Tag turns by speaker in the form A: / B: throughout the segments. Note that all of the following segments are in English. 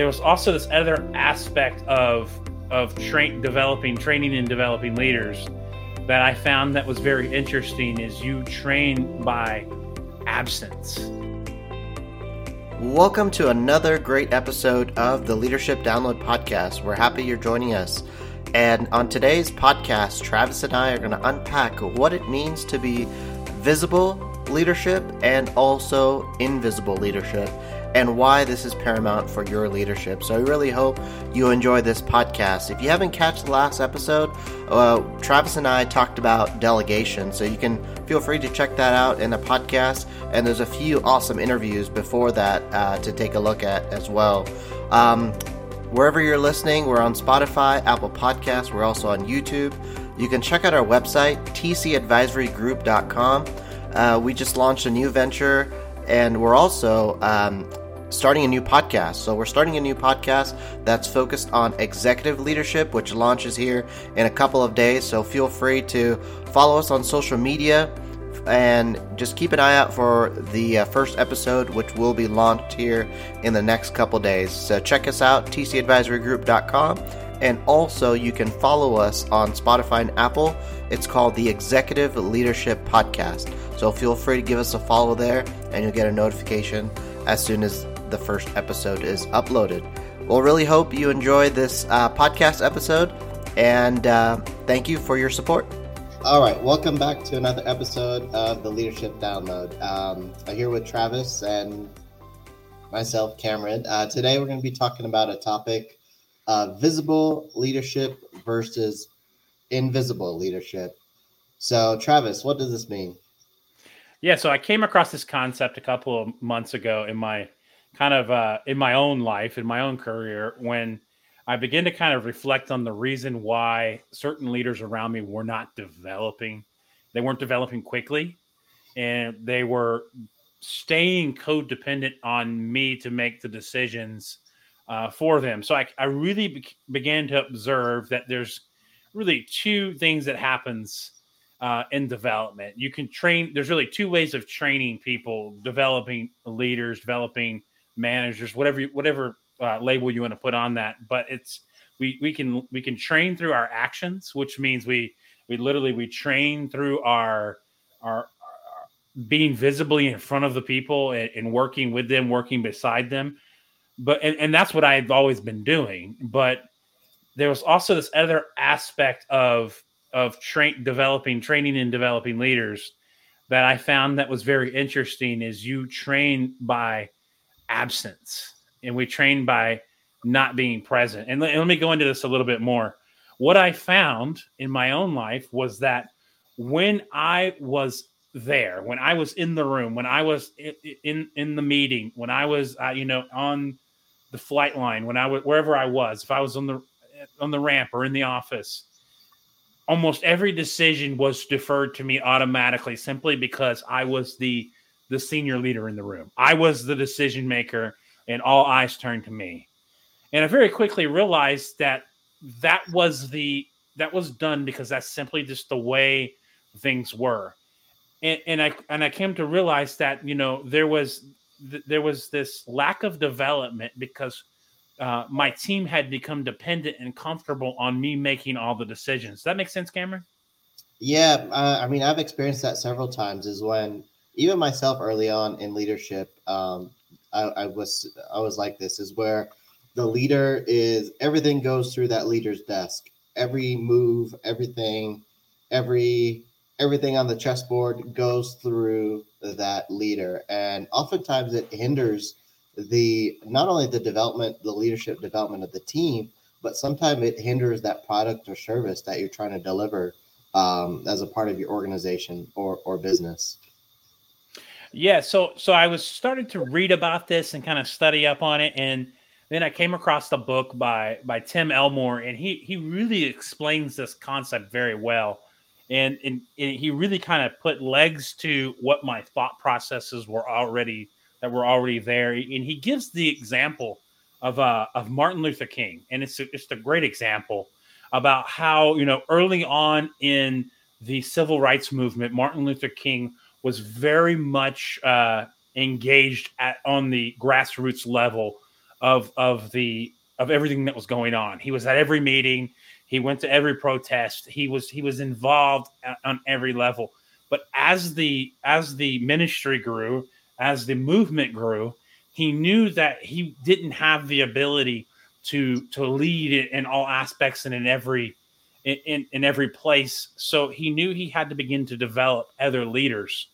A: there was also this other aspect of of train developing training and developing leaders that I found that was very interesting is you train by absence.
B: Welcome to another great episode of the Leadership Download Podcast. We're happy you're joining us. And on today's podcast, Travis and I are going to unpack what it means to be visible leadership and also invisible leadership and why this is paramount for your leadership. So I really hope you enjoy this podcast. If you haven't catch the last episode, uh, Travis and I talked about delegation, so you can feel free to check that out in the podcast. And there's a few awesome interviews before that uh, to take a look at as well. Um, wherever you're listening, we're on Spotify, Apple Podcasts. We're also on YouTube. You can check out our website, tcadvisorygroup.com. Uh, we just launched a new venture and we're also um, starting a new podcast. So we're starting a new podcast that's focused on executive leadership, which launches here in a couple of days. So feel free to follow us on social media and just keep an eye out for the uh, first episode, which will be launched here in the next couple days. So check us out, tcadvisorygroup.com. And also, you can follow us on Spotify and Apple. It's called the Executive Leadership Podcast. So feel free to give us a follow there, and you'll get a notification as soon as the first episode is uploaded. We'll really hope you enjoy this uh, podcast episode, and uh, thank you for your support. All right, welcome back to another episode of the Leadership Download. Um, I'm here with Travis and myself, Cameron. Uh, today, we're going to be talking about a topic uh, visible leadership versus invisible leadership. So, Travis, what does this mean?
A: Yeah, so I came across this concept a couple of months ago in my kind of uh, in my own life, in my own career, when I began to kind of reflect on the reason why certain leaders around me were not developing. They weren't developing quickly, and they were staying codependent on me to make the decisions uh, for them. So I, I really be- began to observe that there's really two things that happens uh, in development. You can train. There's really two ways of training people: developing leaders, developing managers, whatever whatever uh, label you want to put on that. But it's we we can we can train through our actions, which means we we literally we train through our our, being visibly in front of the people and, and, working with them, working beside them. But and, and that's what I've always been doing. But there was also this other aspect of of train developing training and developing leaders that I found that was very interesting is you train by absence and we train by not being present. And let, let me go into this a little bit more. What I found in my own life was that when I was there, when I was in the room, when I was in in, in the meeting, when I was uh, you know on the flight line, when I was wherever I was, if I was on the on the ramp or in the office, almost every decision was deferred to me automatically simply because I was the the senior leader in the room. I was the decision maker and all eyes turned to me. And I very quickly realized that that was the that was done because that's simply just the way things were. And, and I and I came to realize that you know there was th- there was this lack of development because uh, my team had become dependent and comfortable on me making all the decisions. Does that make sense, Cameron?
B: Yeah, uh, I mean, I've experienced that several times. Is when even myself early on in leadership, um, I, I was I was like this. Is where the leader is everything goes through that leader's desk. Every move, everything, every everything on the chessboard goes through that leader, and oftentimes it hinders the not only the development, the leadership development of the team, but sometimes it hinders that product or service that you're trying to deliver um, as a part of your organization or or business.
A: Yeah, so so I was starting to read about this and kind of study up on it, and then I came across the book by by Tim Elmore, and he he really explains this concept very well, and and, and he really kind of put legs to what my thought processes were already that were already there. And he gives the example of uh, of Martin Luther King, and it's it's a great example about how you know early on in the civil rights movement, Martin Luther King was very much uh, engaged at on the grassroots level of of the of everything that was going on. He was at every meeting. He went to every protest. He was he was involved on every level. But as the as the ministry grew, as the movement grew, he knew that he didn't have the ability to to lead it in all aspects and in every in, in every place. So he knew he had to begin to develop other leaders.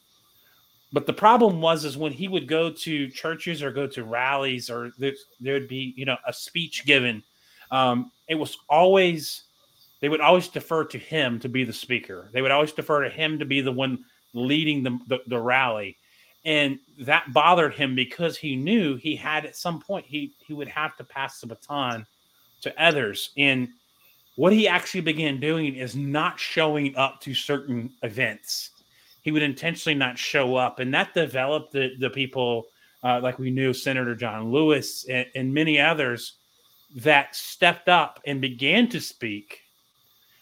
A: But the problem was is when he would go to churches or go to rallies or there, there would be you know a speech given, um, it was always they would always defer to him to be the speaker. They would always defer to him to be the one leading the, the, the rally. And that bothered him because he knew he had at some point he he would have to pass the baton to others. And what he actually began doing is not showing up to certain events. He would intentionally not show up, and that developed the the people uh, like we knew Senator John Lewis and, and many others that stepped up and began to speak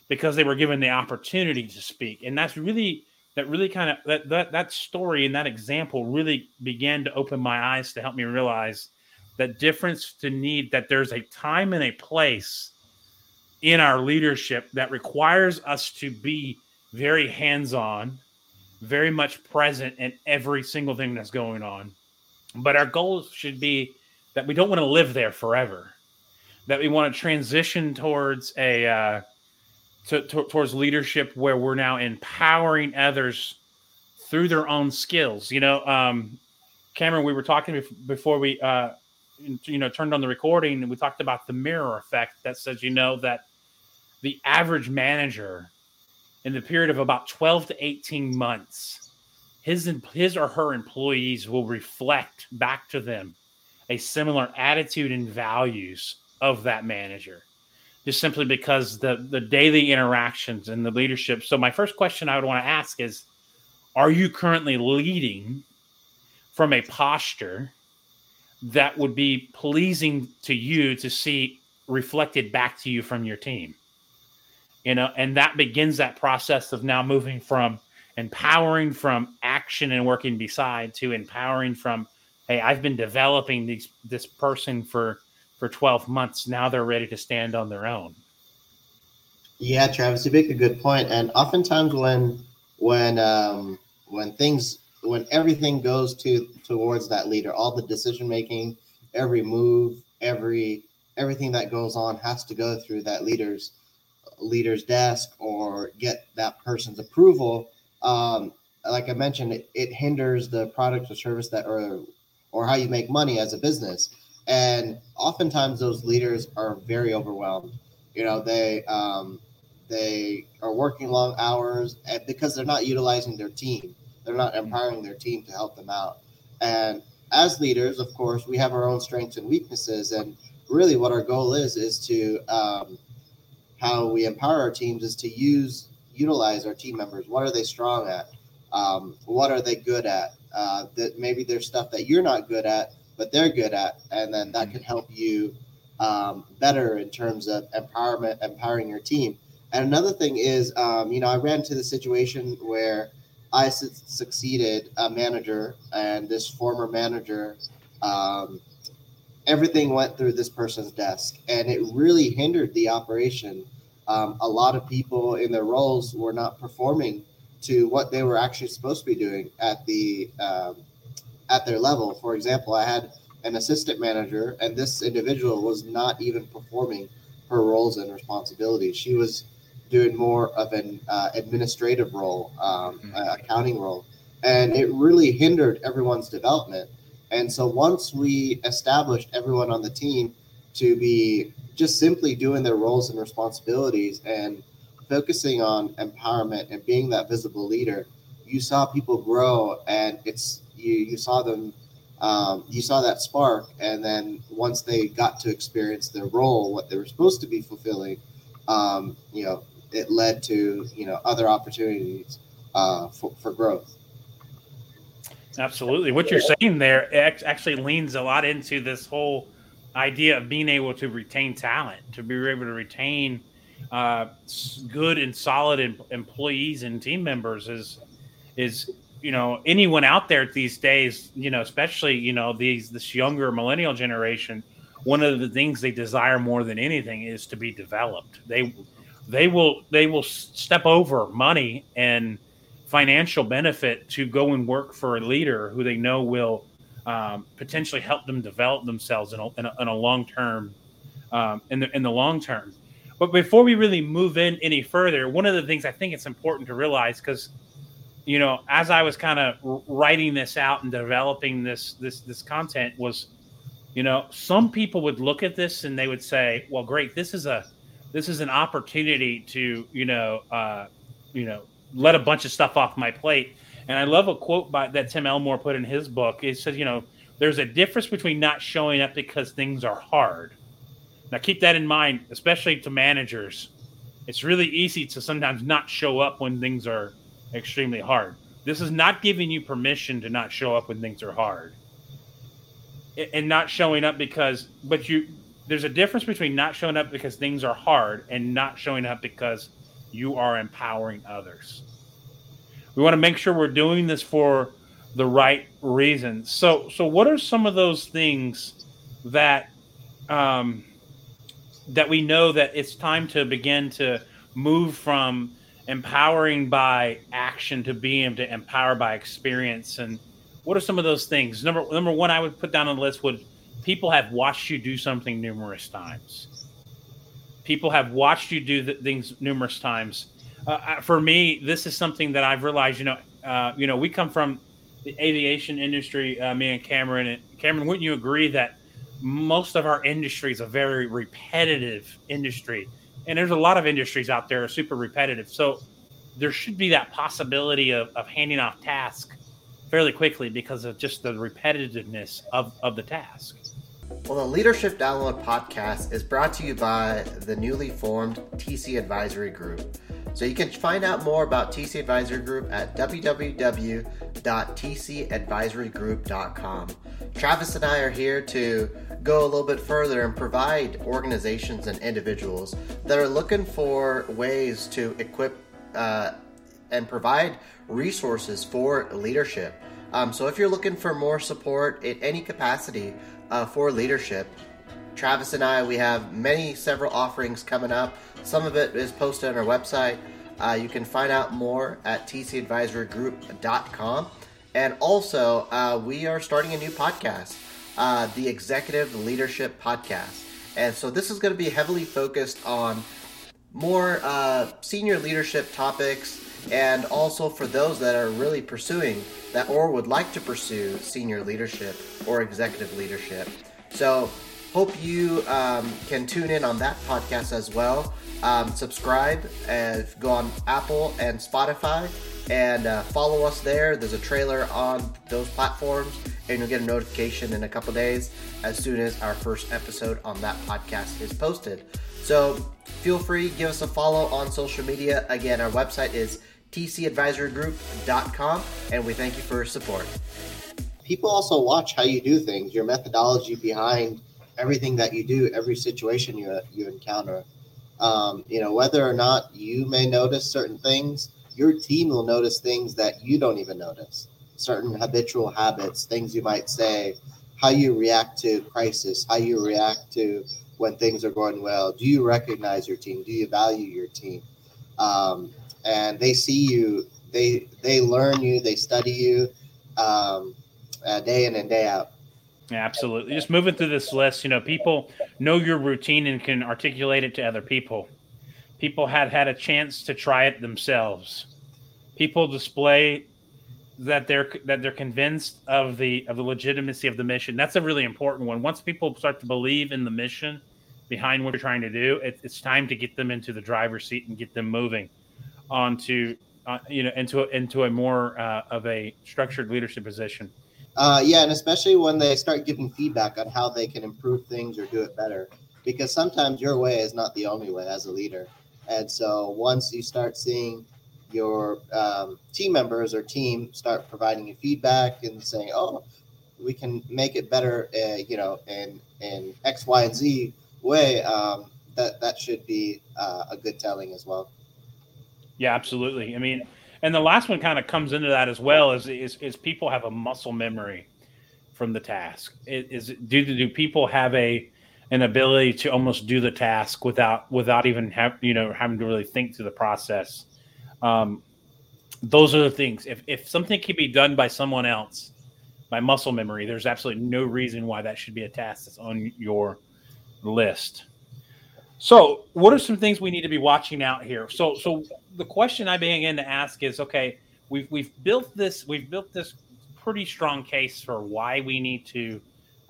A: because they were given the opportunity to speak, and that's really that really kind of that that that story and that example really began to open my eyes to help me realize that difference to need that there's a time and a place in our leadership that requires us to be very hands-on very much present in every single thing that's going on. But our goals should be that we don't want to live there forever that we want to transition towards a uh, to, to, towards leadership where we're now empowering others through their own skills. You know, um, Cameron, we were talking before we, uh, you know, turned on the recording, and we talked about the mirror effect that says, you know, that the average manager in the period of about 12 to 18 months, his his or her employees will reflect back to them a similar attitude and values of that manager just simply because the the daily interactions and the leadership. So my first question I would want to ask is are you currently leading from a posture that would be pleasing to you to see reflected back to you from your team? You know, and that begins that process of now moving from empowering from action and working beside to empowering from hey i've been developing these this person for for 12 months. Now they're ready to stand on their own.
B: Yeah, Travis, you make a good point. And oftentimes when when um, when things when everything goes to towards that leader, all the decision making, every move, every everything that goes on has to go through that leader's leader's desk or get that person's approval. Um, like I mentioned, it, it hinders the product or service that or or how you make money as a business. And oftentimes those leaders are very overwhelmed. You know, they um, they are working long hours and because they're not utilizing their team. They're not empowering their team to help them out. And as leaders, of course, we have our own strengths and weaknesses. And really, what our goal is is to um, how we empower our teams is to use utilize our team members. What are they strong at? Um, what are they good at? Uh, that maybe there's stuff that you're not good at but they're good at, and then that can help you um, better in terms of empowerment, empowering your team. And another thing is, um, you know, I ran into the situation where I su- succeeded a manager, and this former manager, um, everything went through this person's desk, and it really hindered the operation. Um, a lot of people in their roles were not performing to what they were actually supposed to be doing at the um, at their level. For example, I had an assistant manager, and this individual was not even performing her roles and responsibilities. She was doing more of an uh, administrative role, um, mm-hmm. accounting role, and it really hindered everyone's development. And so once we established everyone on the team to be just simply doing their roles and responsibilities and focusing on empowerment and being that visible leader, you saw people grow, and it's you you saw them um, you saw that spark and then once they got to experience their role what they were supposed to be fulfilling um, you know it led to you know other opportunities uh, for, for growth.
A: Absolutely. What you're saying there actually leans a lot into this whole idea of being able to retain talent to be able to retain uh, good and solid em- employees and team members is is you know anyone out there these days you know especially you know these this younger millennial generation one of the things they desire more than anything is to be developed. They they will they will step over money and financial benefit to go and work for a leader who they know will um, potentially help them develop themselves in a, in a, in a long term um, in the in the long term. But before we really move in any further, one of the things I think it's important to realize because you know as I was kind of writing this out and developing this this this content was you know some people would look at this and they would say well great this is a this is an opportunity to you know uh, you know let a bunch of stuff off my plate. And i love a quote by that tim elmore put in his book. It says you know there's a difference between not showing up because things are hard. Now keep that in mind especially to managers. It's really easy to sometimes not show up when things are extremely hard this is not giving you permission to not show up when things are hard and not showing up because but you there's a difference between not showing up because things are hard and not showing up because you are empowering others. We want to make sure we're doing this for the right reasons. So, so what are some of those things that um, that we know that it's time to begin to move from empowering by action to being to empower by experience? And what are some of those things? Number number one, I would put down on the list would people have watched you do something numerous times. People have watched you do things numerous times. Uh, for me, this is something that I've realized. You know, uh, you know, we come from the aviation industry. Uh, me and Cameron. And Cameron, wouldn't you agree that most of our industry is a very repetitive industry, and there's a lot of industries out there are super repetitive. So there should be that possibility of, of handing off tasks fairly quickly because of just the repetitiveness of, of the task.
B: Well, the Leadership Download podcast is brought to you by the newly formed TC Advisory Group. So you can find out more about TC Advisory Group at www.tcadvisorygroup.com. Travis and I are here to go a little bit further and provide organizations and individuals that are looking for ways to equip uh, and provide resources for leadership. Um, so if you're looking for more support in any capacity uh, for leadership, Travis and I, we have many, several offerings coming up. Some of it is posted on our website. Uh, you can find out more at tcadvisorygroup.com. And also, uh, we are starting a new podcast, uh, the Executive Leadership Podcast. And so this is going to be heavily focused on more uh, senior leadership topics and also for those that are really pursuing that or would like to pursue senior leadership or executive leadership. So, hope you um, can tune in on that podcast as well. Um, subscribe and go on Apple and Spotify and uh, follow us there. There's a trailer on those platforms, and you'll get a notification in a couple days as soon as our first episode on that podcast is posted. So feel free, give us a follow on social media. Again, our website is tcadvisorygroup.com, and we thank you for your support.
C: People also watch how you do things, your methodology behind everything that you do, every situation you, you encounter. Um, you know, whether or not you may notice certain things, your team will notice things that you don't even notice. Certain habitual habits, things you might say, how you react to crisis, how you react to when things are going well. Do you recognize your team? Do you value your team? Um, and they see you they they learn you they study you um, uh, day in and day out
A: absolutely. Just moving through this list you know people know your routine and can articulate it to other people. People have had a chance to try it themselves. People display that they're that they're convinced of the of the legitimacy of the mission. That's a really important one. Once people start to believe in the mission behind what you're trying to do it, it's time to get them into the driver's seat and get them moving onto uh, you know into into a more uh, of a structured leadership position.
C: Uh, yeah, and especially when they start giving feedback on how they can improve things or do it better, because sometimes your way is not the only way as a leader. And so once you start seeing your um, team members or team start providing you feedback and saying, "Oh, we can make it better," uh, you know, in in X, Y, and Z way, um, that that should be uh, a good telling as well.
A: Yeah, absolutely. I mean, and the last one kind of comes into that as well is is, is people have a muscle memory from the task. Is, is do do people have a an ability to almost do the task without without even have you know having to really think through the process. Um, those are the things. If if something can be done by someone else, by muscle memory, there's absolutely no reason why that should be a task that's on your list. So, what are some things we need to be watching out here? So, so the question I begin to ask is, okay, we've we've built this we've built this pretty strong case for why we need to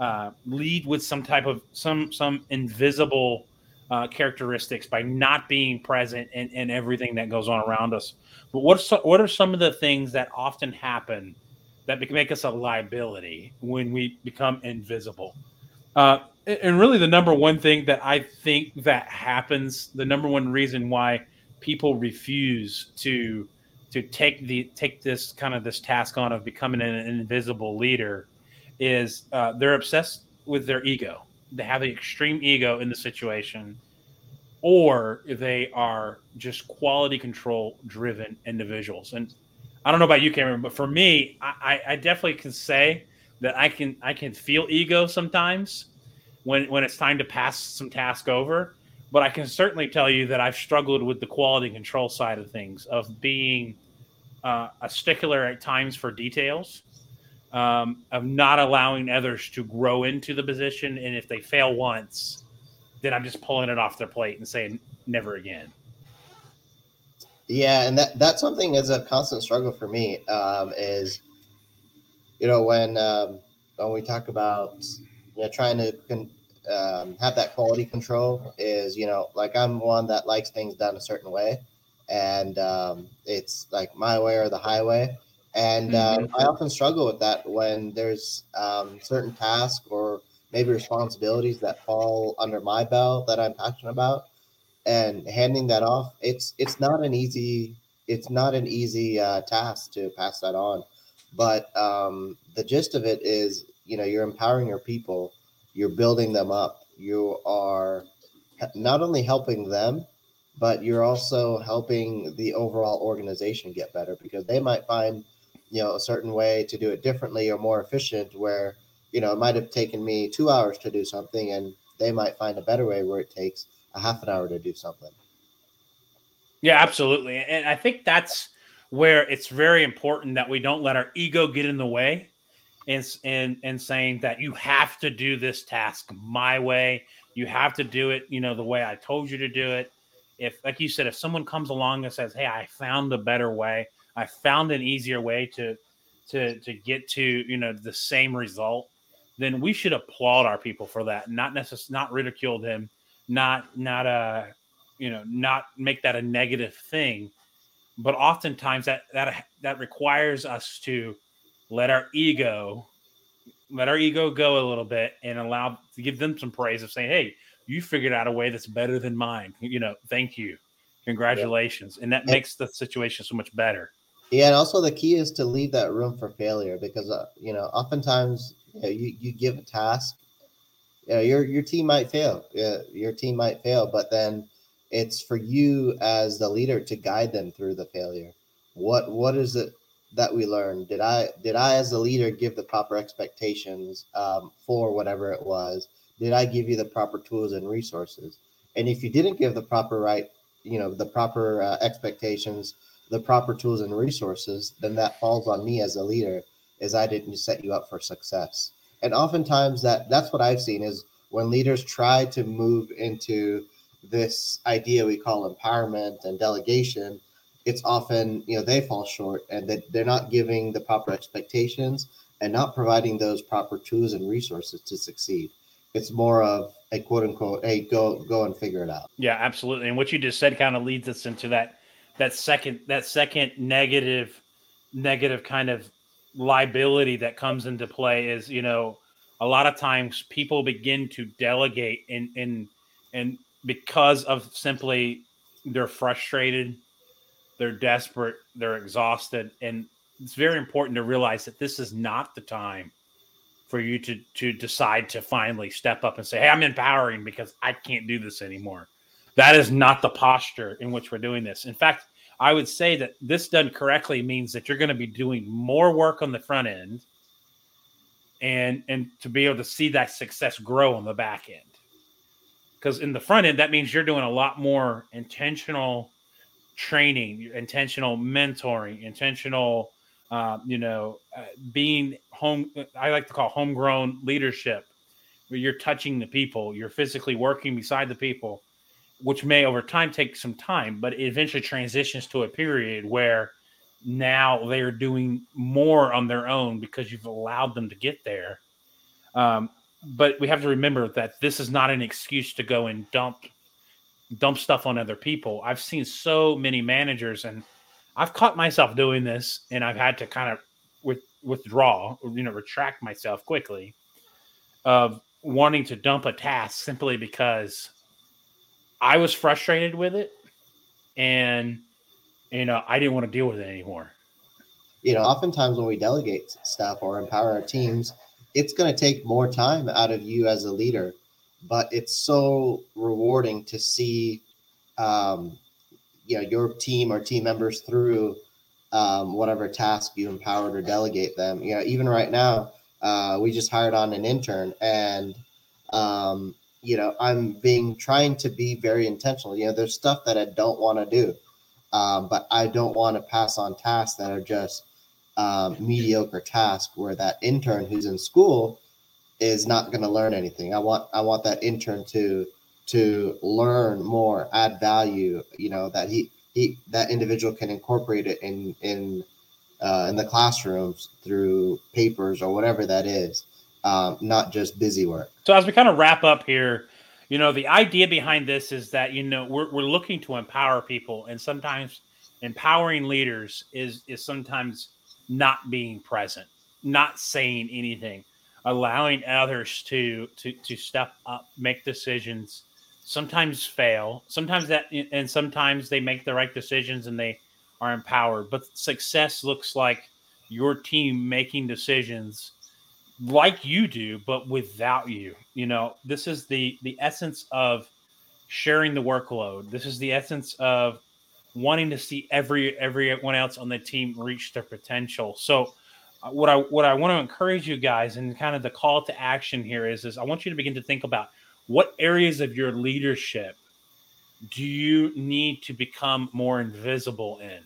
A: uh, lead with some type of some some invisible uh, characteristics by not being present in, in everything that goes on around us. But what are, what are some of the things that often happen that make us a liability when we become invisible? Uh, and really, the number one thing that I think that happens, the number one reason why people refuse to to take the take this kind of this task on of becoming an, invisible leader is uh, they're obsessed with their ego. They have an extreme ego in the situation, or they are just quality control driven individuals. And I don't know about you, Cameron, but for me, I, I definitely can say that I can I can feel ego sometimes when when it's time to pass some task over. But I can certainly tell you that I've struggled with the quality control side of things, of being uh, a stickler at times for details, um, of not allowing others to grow into the position, and if they fail once, then I'm just pulling it off their plate and saying never again.
B: Yeah, and that that's something is a constant struggle for me. Um, is you know when um, when we talk about you know trying to con- um, have that quality control is you know like i'm one that likes things done a certain way. And um, it's like my way or the highway. And um, mm-hmm. i often struggle with that when there's um, certain tasks or maybe responsibilities that fall under my belt that i'm passionate about. And handing that off it's it's not an easy it's not an easy uh, task to pass that on. But um, the gist of it is you know you're empowering your people you're building them up. You are not only helping them, but you're also helping the overall organization get better because they might find, you know, a certain way to do it differently or more efficient where, you know, it might have taken me two hours to do something and they might find a better way where it takes a half an hour to do something.
A: Yeah, absolutely. And I think that's where it's very important that we don't let our ego get in the way and and and saying that you have to do this task my way. You have to do it, you know, the way I told you to do it. If, like you said, if someone comes along and says, "Hey, I found a better way. I found an easier way to to to get to you know the same result," then we should applaud our people for that, not necessarily not ridicule them, not not uh you know not make that a negative thing. But oftentimes that that that requires us to let our ego let our ego go a little bit and allow to give them some praise of saying, "Hey, you figured out a way that's better than mine." You know, thank you, congratulations, yeah. and that and, makes the situation so much better.
B: Yeah, and also the key is to leave that room for failure because uh, you know oftentimes you, know, you, you give a task, you know, your your team might fail, yeah, your team might fail, but then it's for you as the leader to guide them through the failure. What what is it that we learned? Did I did I as a leader give the proper expectations um, for whatever it was? Did I give you the proper tools and resources? And if you didn't give the proper right, you know, the proper uh, expectations, the proper tools and resources, then that falls on me as a leader, is I didn't set you up for success. And oftentimes that that's what I've seen is when leaders try to move into this idea we call empowerment and delegation it's often you know they fall short and that they're not giving the proper expectations and not providing those proper tools and resources to succeed. It's more of a quote unquote hey go go and figure it out.
A: Yeah absolutely. And what you just said kind of leads us into that that second that second negative negative kind of liability that comes into play is you know a lot of times people begin to delegate and and and because of simply they're frustrated they're desperate, they're exhausted, and it's very important to realize that this is not the time for you to to decide to finally step up and say, "Hey, I'm empowering because I can't do this anymore." That is not the posture in which we're doing this. In fact, I would say that this done correctly means that you're going to be doing more work on the front end and and to be able to see that success grow on the back end. because in the front end that means you're doing a lot more intentional training, intentional mentoring, intentional, uh, you know, uh, being home. I like to call homegrown leadership, where you're touching the people, you're physically working beside the people, which may over time take some time, but it eventually transitions to a period where now they're doing more on their own because you've allowed them to get there. Um, but we have to remember that this is not an excuse to go and dump dump stuff on other people. I've seen so many managers and I've caught myself doing this and I've had to kind of with, withdraw, you know, retract myself quickly of wanting to dump a task simply because I was frustrated with it and you know, I didn't want to deal with it anymore.
B: You know, oftentimes when we delegate stuff or empower our teams, it's going to take more time out of you as a leader but it's so rewarding to see um, you know your team or team members through um, whatever task you empowered or delegate them. You know even right now uh, we just hired on an intern and um, you know i'm being trying to be very intentional. You know there's stuff that i don't want to do um, but i don't want to pass on tasks that are just um, mediocre tasks where that intern who's in school is not going to learn anything. I want I want that intern to to learn more, add value. You know that he he that individual can incorporate it in in uh, in the classrooms through papers or whatever that is, um, not just busy work.
A: So as we kind of wrap up here, you know the idea behind this is that you know we're we're looking to empower people, and sometimes empowering leaders is is sometimes not being present, not saying anything allowing others to to to step up, make decisions, sometimes fail, sometimes that and sometimes they make the right decisions and they are empowered. But success looks like your team making decisions like you do, but without you. You know, this is the the essence of sharing the workload. This is the essence of wanting to see every everyone else on the team reach their potential. So what I what I want to encourage you guys and kind of the call to action here is is I want you to begin to think about what areas of your leadership do you need to become more invisible in?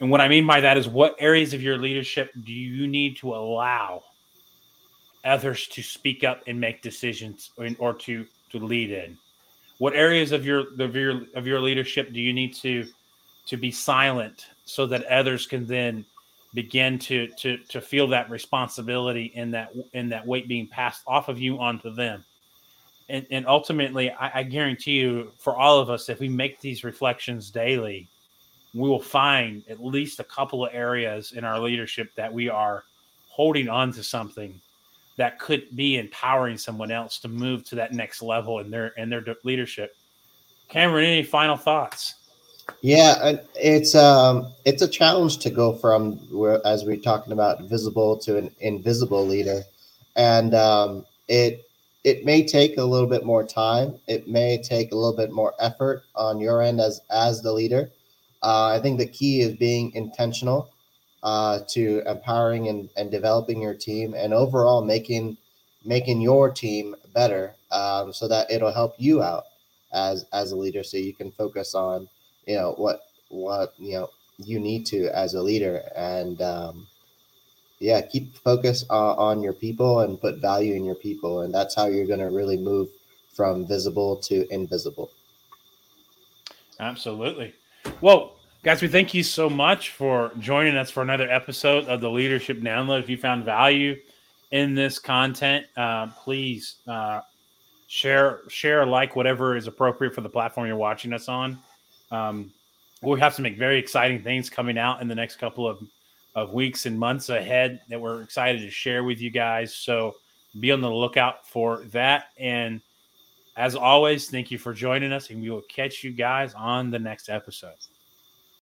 A: And what I mean by that is what areas of your leadership do you need to allow others to speak up and make decisions or, to to lead in? What areas of your of your of your leadership do you need to to be silent so that others can then begin to to to feel that responsibility and that in that weight being passed off of you onto them. And and ultimately I, I, guarantee you for all of us if we make these reflections daily we will find at least a couple of areas in our leadership that we are holding on to something that could be empowering someone else to move to that next level in their in their leadership. Cameron any final thoughts
B: yeah, it's um it's a challenge to go from as we're talking about visible to an invisible leader, and um, it it may take a little bit more time. It may take a little bit more effort on your end as as the leader. Uh, I think the key is being intentional uh, to empowering and, and developing your team, and overall making making your team better, um, so that it'll help you out as as a leader, so you can focus on you know what what you know you need to as a leader. And um, yeah keep focus on, on your people and put value in your people. And that's how you're going to really move from visible to invisible.
A: Absolutely. Well guys we thank you so much for joining us for another episode of the leadership download. If you found value in this content uh, please uh, share share like whatever is appropriate for the platform you're watching us on um, we have some very exciting things coming out in the next couple of, of weeks and months ahead that we're excited to share with you guys. So be on the lookout for that. And as always, thank you for joining us, and we will catch you guys on the next episode.